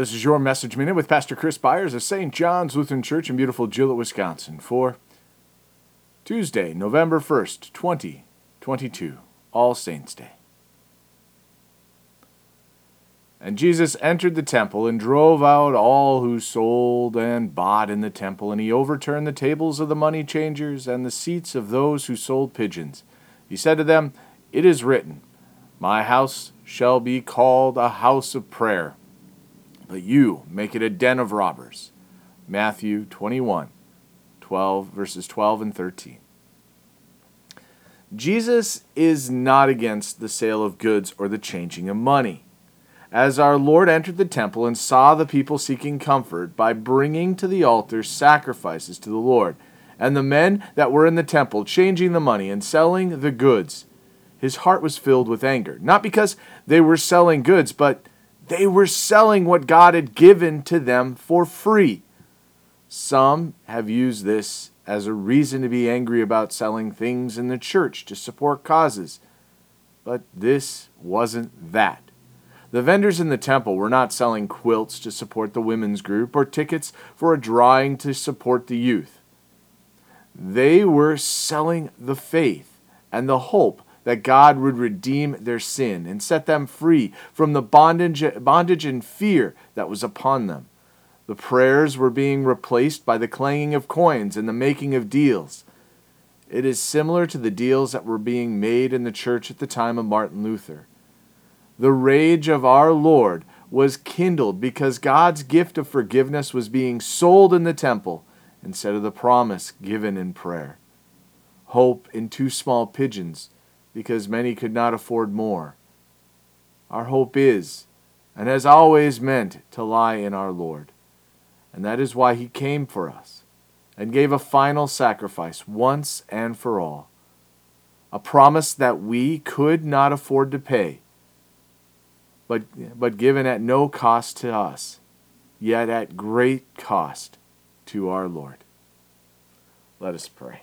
This is your Message Minute with Pastor Chris Byers of St. John's Lutheran Church in beautiful Gillett, Wisconsin for Tuesday, November 1st, 2022, All Saints' Day. And Jesus entered the temple and drove out all who sold and bought in the temple, and he overturned the tables of the money changers and the seats of those who sold pigeons. He said to them, It is written, My house shall be called a house of prayer but you make it a den of robbers. Matthew 21, 12, verses 12 and 13. Jesus is not against the sale of goods or the changing of money. As our Lord entered the temple and saw the people seeking comfort by bringing to the altar sacrifices to the Lord, and the men that were in the temple changing the money and selling the goods, his heart was filled with anger, not because they were selling goods, but they were selling what God had given to them for free. Some have used this as a reason to be angry about selling things in the church to support causes. But this wasn't that. The vendors in the temple were not selling quilts to support the women's group or tickets for a drawing to support the youth. They were selling the faith and the hope that God would redeem their sin and set them free from the bondage, bondage and fear that was upon them. The prayers were being replaced by the clanging of coins and the making of deals. It is similar to the deals that were being made in the church at the time of Martin Luther. The rage of our Lord was kindled because God's gift of forgiveness was being sold in the temple instead of the promise given in prayer. Hope in two small pigeons because many could not afford more. Our hope is, and has always meant, to lie in our Lord. And that is why He came for us and gave a final sacrifice once and for all. A promise that we could not afford to pay, but, but given at no cost to us, yet at great cost to our Lord. Let us pray.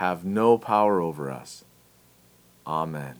have no power over us. Amen.